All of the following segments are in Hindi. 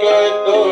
cantor.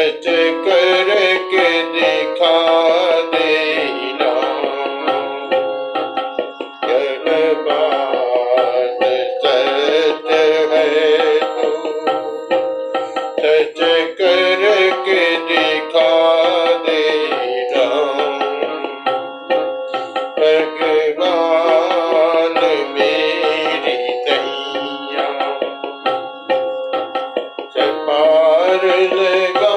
सच कर के दिखा देना। यह बात सच है तो। सच कर के दिखा देना। भगवान लगा